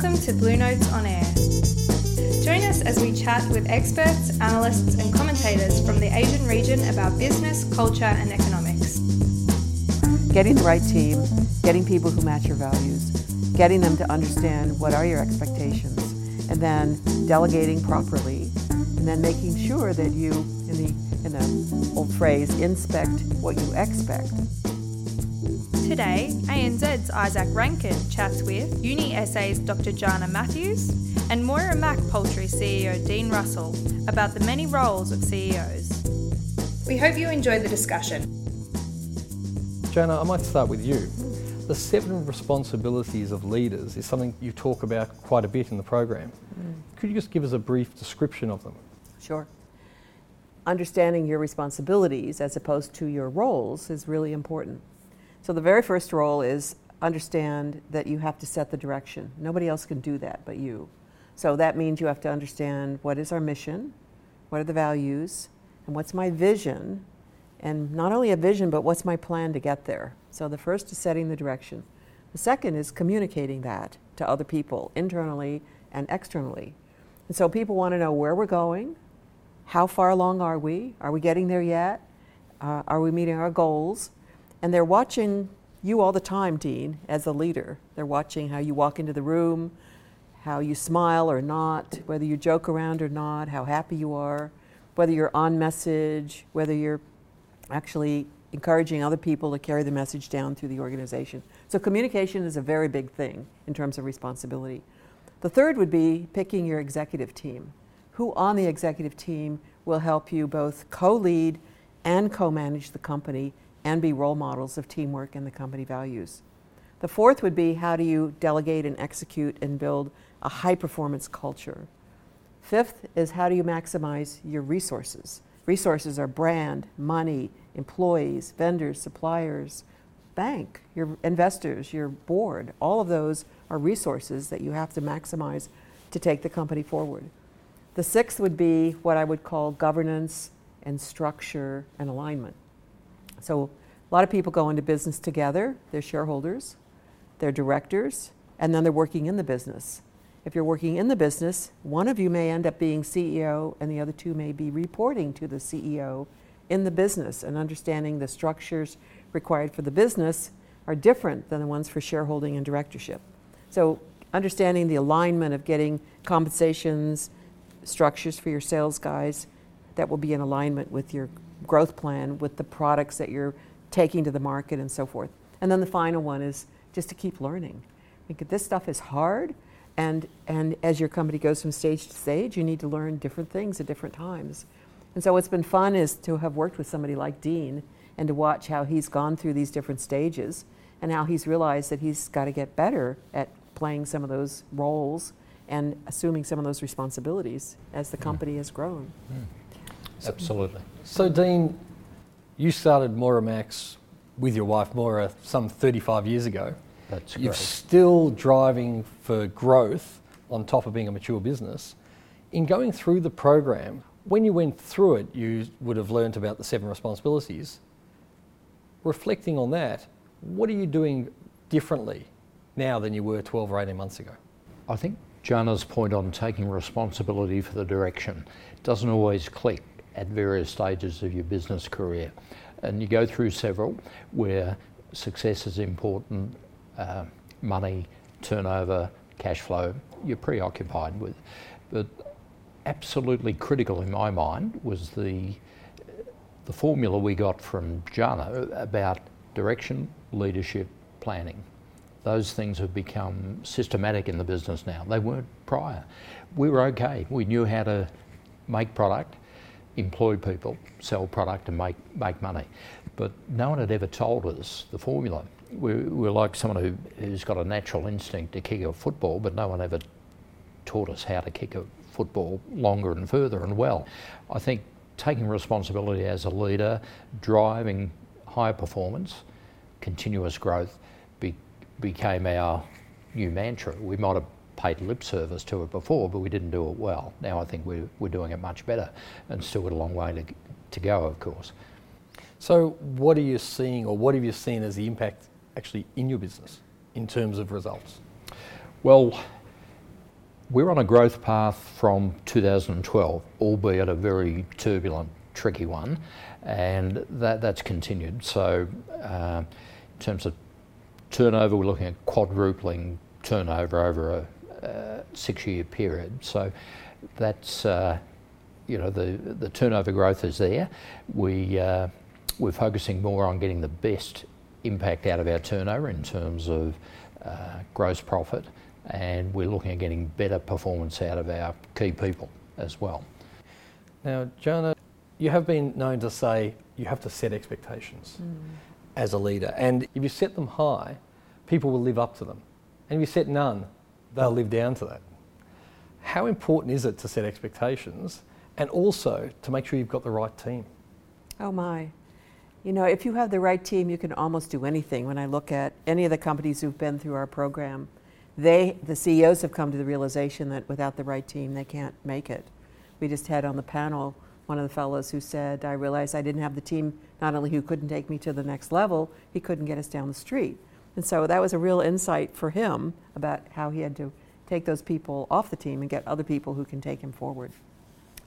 Welcome to Blue Notes on Air. Join us as we chat with experts, analysts, and commentators from the Asian region about business, culture, and economics. Getting the right team, getting people who match your values, getting them to understand what are your expectations, and then delegating properly, and then making sure that you, in the in the old phrase, inspect what you expect. Today, ANZ's Isaac Rankin chats with Uni SA's Dr. Jana Matthews and Moira Mac Poultry CEO Dean Russell about the many roles of CEOs. We hope you enjoyed the discussion. Jana, I might start with you. The seven responsibilities of leaders is something you talk about quite a bit in the program. Mm. Could you just give us a brief description of them? Sure. Understanding your responsibilities as opposed to your roles is really important. So the very first role is understand that you have to set the direction. Nobody else can do that but you. So that means you have to understand what is our mission, what are the values, and what's my vision, and not only a vision, but what's my plan to get there. So the first is setting the direction. The second is communicating that to other people, internally and externally. And so people want to know where we're going, how far along are we, are we getting there yet, uh, are we meeting our goals, and they're watching you all the time, Dean, as a leader. They're watching how you walk into the room, how you smile or not, whether you joke around or not, how happy you are, whether you're on message, whether you're actually encouraging other people to carry the message down through the organization. So communication is a very big thing in terms of responsibility. The third would be picking your executive team. Who on the executive team will help you both co lead and co manage the company and be role models of teamwork and the company values. The fourth would be how do you delegate and execute and build a high performance culture. Fifth is how do you maximize your resources. Resources are brand, money, employees, vendors, suppliers, bank, your investors, your board. All of those are resources that you have to maximize to take the company forward. The sixth would be what I would call governance and structure and alignment. So a lot of people go into business together. They're shareholders, they're directors, and then they're working in the business. If you're working in the business, one of you may end up being CEO and the other two may be reporting to the CEO in the business and understanding the structures required for the business are different than the ones for shareholding and directorship. So understanding the alignment of getting compensations, structures for your sales guys that will be in alignment with your growth plan with the products that you're taking to the market and so forth. And then the final one is just to keep learning. I think this stuff is hard, and, and as your company goes from stage to stage, you need to learn different things at different times. And so what's been fun is to have worked with somebody like Dean and to watch how he's gone through these different stages and how he's realized that he's got to get better at playing some of those roles and assuming some of those responsibilities as the company has grown. Mm. Absolutely. So, Dean, you started Moira Mac's with your wife Moira some 35 years ago. That's You're great. still driving for growth on top of being a mature business. In going through the program, when you went through it, you would have learnt about the seven responsibilities. Reflecting on that, what are you doing differently now than you were 12 or 18 months ago? I think Jana's point on taking responsibility for the direction doesn't always click at various stages of your business career. And you go through several where success is important, uh, money, turnover, cash flow, you're preoccupied with. But absolutely critical in my mind was the, the formula we got from Jana about direction, leadership, planning. Those things have become systematic in the business now. They weren't prior. We were okay. We knew how to make product, employ people, sell product, and make, make money. But no one had ever told us the formula. We, we're like someone who, who's got a natural instinct to kick a football, but no one ever taught us how to kick a football longer and further and well. I think taking responsibility as a leader, driving high performance, continuous growth be, became our new mantra. We might have paid lip service to it before, but we didn't do it well. Now I think we're, we're doing it much better and still got a long way to, to go, of course. So, what are you seeing, or what have you seen as the impact actually in your business in terms of results? Well, we're on a growth path from 2012, albeit a very turbulent, tricky one, and that, that's continued. So, uh, in terms of turnover, we're looking at quadrupling turnover over a uh, six-year period. So, that's uh, you know the the turnover growth is there. We uh, we're focusing more on getting the best impact out of our turnover in terms of uh, gross profit and we're looking at getting better performance out of our key people as well. Now, Jana, you have been known to say you have to set expectations mm. as a leader, and if you set them high, people will live up to them. And if you set none, they'll live down to that. How important is it to set expectations and also to make sure you've got the right team? Oh, my. You know, if you have the right team, you can almost do anything. When I look at any of the companies who've been through our program, they, the CEOs have come to the realization that without the right team, they can't make it. We just had on the panel one of the fellows who said, I realized I didn't have the team, not only who couldn't take me to the next level, he couldn't get us down the street. And so that was a real insight for him about how he had to take those people off the team and get other people who can take him forward.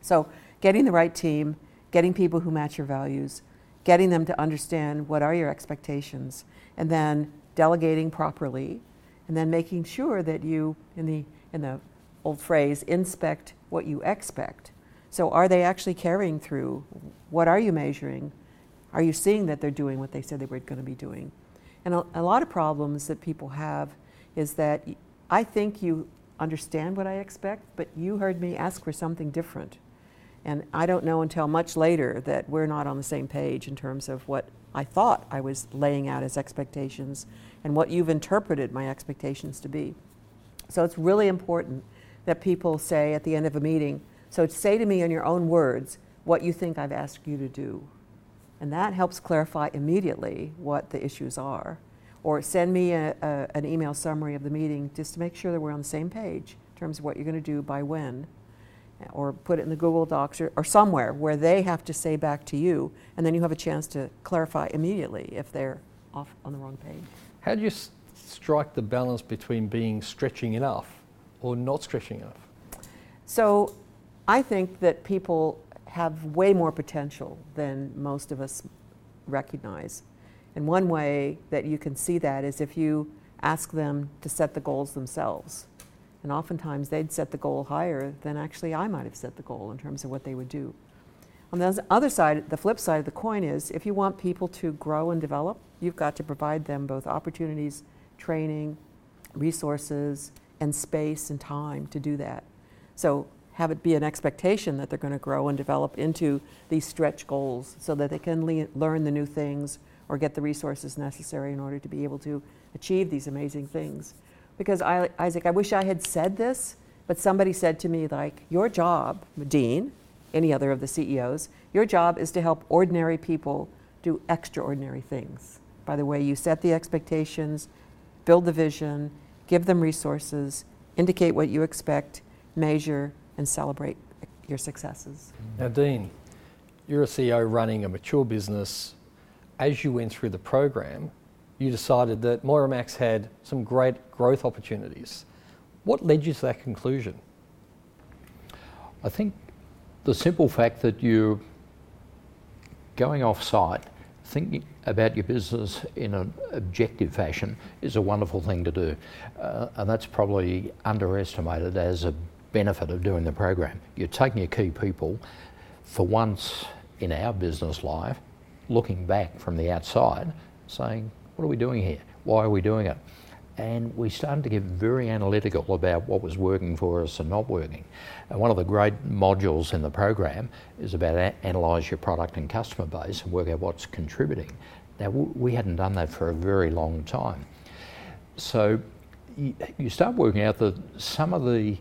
So, getting the right team, getting people who match your values, getting them to understand what are your expectations, and then delegating properly and then making sure that you, in the, in the old phrase, inspect what you expect. So, are they actually carrying through? What are you measuring? Are you seeing that they're doing what they said they were going to be doing? And a, a lot of problems that people have is that I think you understand what I expect, but you heard me ask for something different. And I don't know until much later that we're not on the same page in terms of what I thought I was laying out as expectations and what you've interpreted my expectations to be. So it's really important that people say at the end of a meeting, so say to me in your own words what you think I've asked you to do. And that helps clarify immediately what the issues are. Or send me a, a, an email summary of the meeting just to make sure that we're on the same page in terms of what you're going to do by when or put it in the Google Docs or, or, somewhere where they have to say back to you, and then you have a chance to clarify immediately if they're off on the wrong page. How do you s- strike the balance between being stretching enough or not stretching enough? So I think that people have way more potential than most of us recognize. And one way that you can see that is if you ask them to set the goals themselves. And oftentimes they'd set the goal higher than actually I might have set the goal in terms of what they would do. On the other side, the flip side of the coin is if you want people to grow and develop, you've got to provide them both opportunities, training, resources, and space and time to do that. So have it be an expectation that they're going to grow and develop into these stretch goals so that they can le- learn the new things or get the resources necessary in order to be able to achieve these amazing things because I, Isaac, I wish I had said this, but somebody said to me, like, your job, Dean, any other of the CEOs, your job is to help ordinary people do extraordinary things. By the way, you set the expectations, build the vision, give them resources, indicate what you expect, measure, and celebrate your successes. Now, Dean, you're a CEO running a mature business. As you went through the program, you decided that Moira Mac's had some great growth opportunities. What led you to that conclusion? I think the simple fact that you're going off site, thinking about your business in an objective fashion is a wonderful thing to do. Uh, and that's probably underestimated as a benefit of doing the program. You're taking your key people for once in our business life, looking back from the outside, saying, what are we doing here? Why are we doing it? And we started to get very analytical about what was working for us and not working. And one of the great modules in the program is about a- analyse your product and customer base and work out what's contributing. Now, w- we hadn't done that for a very long time. So you, you start working out that some of the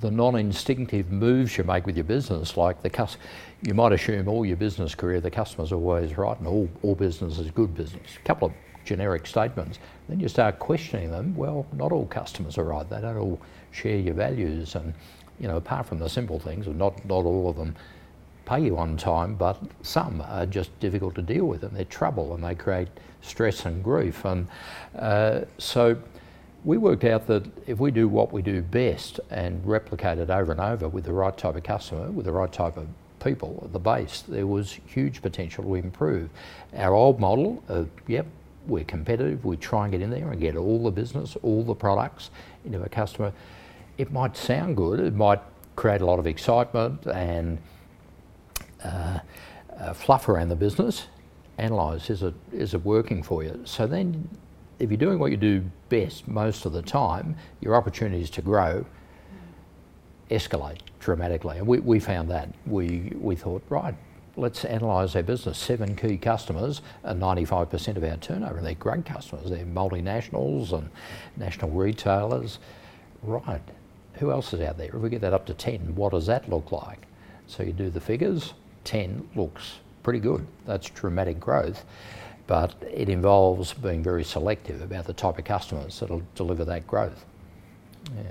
the non-instinctive moves you make with your business, like the cus- you might assume all your business career the customer's always right and all, all business is good business. A couple of generic statements. Then you start questioning them. Well, not all customers are right. They don't all share your values, and you know, apart from the simple things, not not all of them pay you on time, but some are just difficult to deal with, and they're trouble, and they create stress and grief. And uh, so we worked out that if we do what we do best and replicate it over and over with the right type of customer, with the right type of people at the base, there was huge potential to improve. Our old model of, yep, we're competitive, we try and get in there and get all the business, all the products into a customer. It might sound good, it might create a lot of excitement and uh, uh, fluff around the business. Analyse is it is it working for you? So then, if you're doing what you do best most of the time, your opportunities to grow escalate dramatically. And we, we found that. We, we thought, right, let's analyse our business. Seven key customers are 95% of our turnover. And they're great customers. They're multinationals and national retailers. Right, who else is out there? If we get that up to 10, what does that look like? So you do the figures, 10 looks pretty good. That's dramatic growth. But it involves being very selective about the type of customers that'll deliver that growth. Yeah.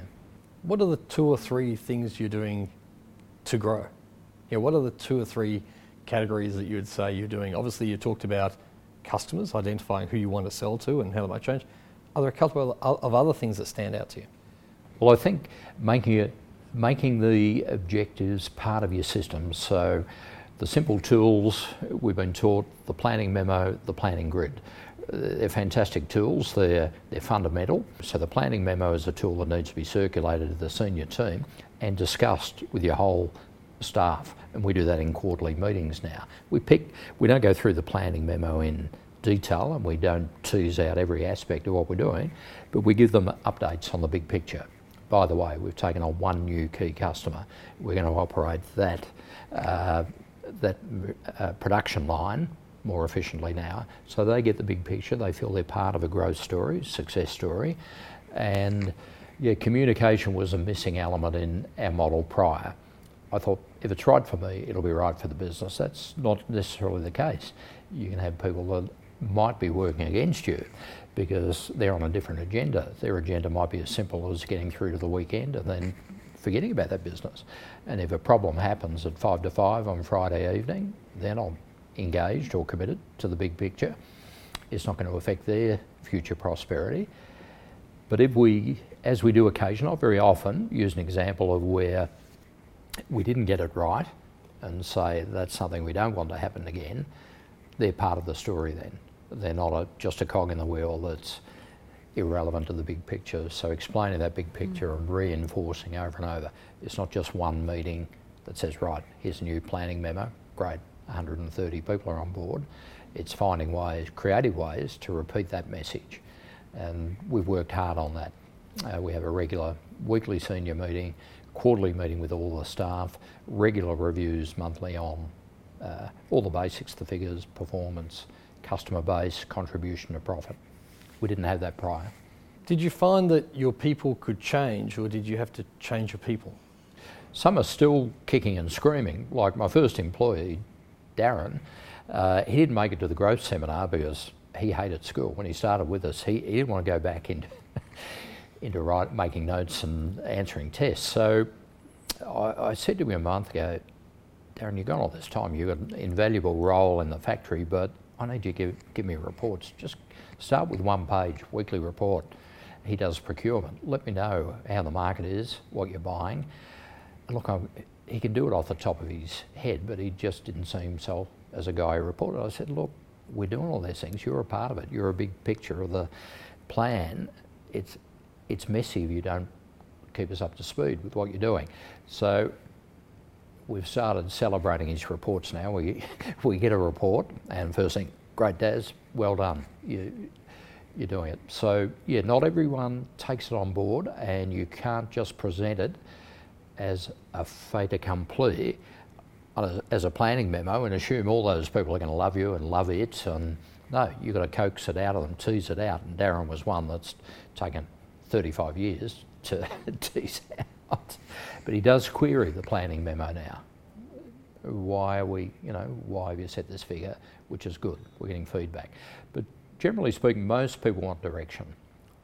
What are the two or three things you're doing to grow? Yeah, what are the two or three categories that you would say you're doing? Obviously, you talked about customers, identifying who you want to sell to and how that might change. Are there a couple of other things that stand out to you? Well, I think making it making the objectives part of your system. So, the simple tools we've been taught: the planning memo, the planning grid. They're fantastic tools. They're they're fundamental. So the planning memo is a tool that needs to be circulated to the senior team and discussed with your whole staff. And we do that in quarterly meetings now. We pick. We don't go through the planning memo in detail and we don't tease out every aspect of what we're doing, but we give them updates on the big picture by the way, we've taken on one new key customer. We're going to operate that, uh, that uh, production line more efficiently now. So they get the big picture. They feel they're part of a growth story, success story. And yeah, communication was a missing element in our model prior. I thought if it's right for me, it'll be right for the business. That's not necessarily the case. You can have people that might be working against you because they're on a different agenda. Their agenda might be as simple as getting through to the weekend and then forgetting about that business. And if a problem happens at five to five on Friday evening, they're not engaged or committed to the big picture. It's not going to affect their future prosperity. But if we, as we do occasionally, very often, use an example of where we didn't get it right and say that's something we don't want to happen again, they're part of the story then. They're not a, just a cog in the wheel that's irrelevant to the big picture. So explaining that big picture mm. and reinforcing over and over. It's not just one meeting that says, right, here's a new planning memo, great, 130 people are on board. It's finding ways, creative ways to repeat that message. And we've worked hard on that. Uh, we have a regular weekly senior meeting, quarterly meeting with all the staff, regular reviews monthly on uh, all the basics, the figures, performance, customer base, contribution to profit. We didn't have that prior. Did you find that your people could change, or did you have to change your people? Some are still kicking and screaming. Like my first employee, Darren, uh, he didn't make it to the growth seminar because he hated school. When he started with us, he, he didn't want to go back into, into write, making notes and answering tests. So I, I said to him a month ago, Darren, you've got all this time, you've got an invaluable role in the factory, but I need you to give, give me reports. Just start with one page, weekly report. He does procurement. Let me know how the market is, what you're buying. look, I'm, he can do it off the top of his head, but he just didn't see himself as a guy who reported. I said, look, we're doing all these things. You're a part of it. You're a big picture of the plan. It's, it's messy if you don't keep us up to speed with what you're doing. So we've started celebrating his reports now. We, we get a report, and first thing, great Daz, well done. You, you're doing it. So, yeah, not everyone takes it on board, and you can't just present it as a fait accompli, uh, as a planning memo, and assume all those people are going to love you and love it. And no, you've got to coax it out of them, tease it out. And Darren was one that's taken 35 years to tease out not. But he does query the planning memo now. Why are we, you know, why have you set this figure? Which is good. We're getting feedback. But generally speaking, most people want direction.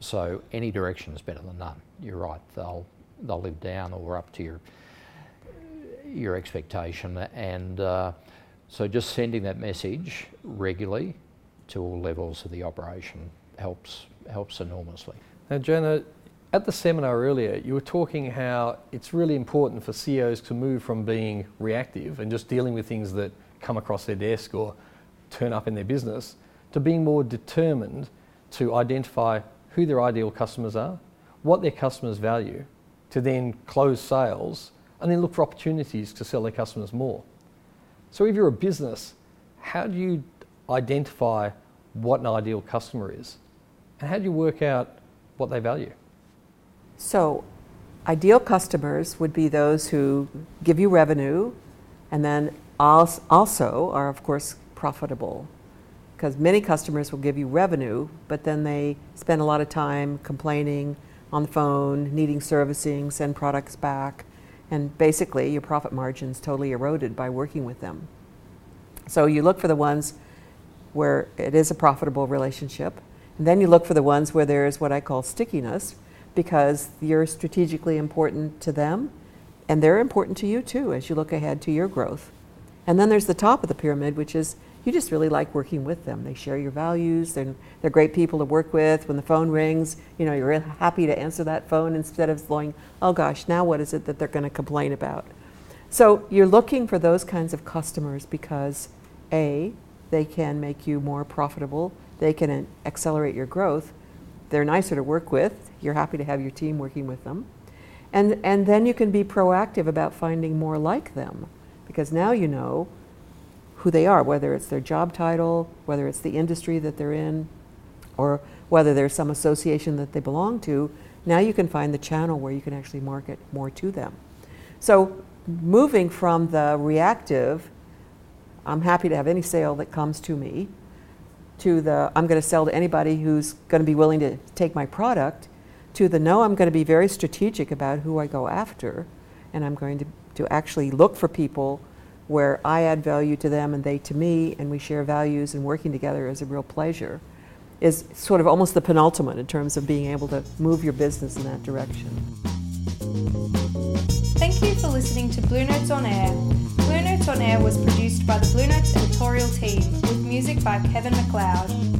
So any direction is better than none. You're right. They'll they'll live down or up to your your expectation. And uh, so just sending that message regularly to all levels of the operation helps helps enormously. Now, Jana, at the seminar earlier, you were talking how it's really important for CEOs to move from being reactive and just dealing with things that come across their desk or turn up in their business to being more determined to identify who their ideal customers are, what their customers value, to then close sales and then look for opportunities to sell their customers more. So, if you're a business, how do you identify what an ideal customer is? And how do you work out what they value? So, ideal customers would be those who give you revenue and then also are, of course, profitable. Because many customers will give you revenue, but then they spend a lot of time complaining on the phone, needing servicing, send products back, and basically your profit margin's totally eroded by working with them. So you look for the ones where it is a profitable relationship, and then you look for the ones where there's what I call stickiness, because you're strategically important to them and they're important to you too as you look ahead to your growth. And then there's the top of the pyramid, which is you just really like working with them. They share your values. They're, they're great people to work with. When the phone rings, you know, you're happy to answer that phone instead of going, oh gosh, now what is it that they're going to complain about? So you're looking for those kinds of customers because A, they can make you more profitable, they can accelerate your growth, they're nicer to work with, you're happy to have your team working with them. And, and then you can be proactive about finding more like them because now you know who they are, whether it's their job title, whether it's the industry that they're in, or whether there's some association that they belong to. Now you can find the channel where you can actually market more to them. So moving from the reactive, I'm happy to have any sale that comes to me, to the I'm going to sell to anybody who's going to be willing to take my product, to the no, I'm going to be very strategic about who I go after, and I'm going to, to actually look for people where I add value to them and they to me, and we share values and working together is a real pleasure, is sort of almost the penultimate in terms of being able to move your business in that direction. Thank you for listening to Blue Notes on Air. Notes on Air was produced by the Blue Notes editorial team with music by Kevin MacLeod.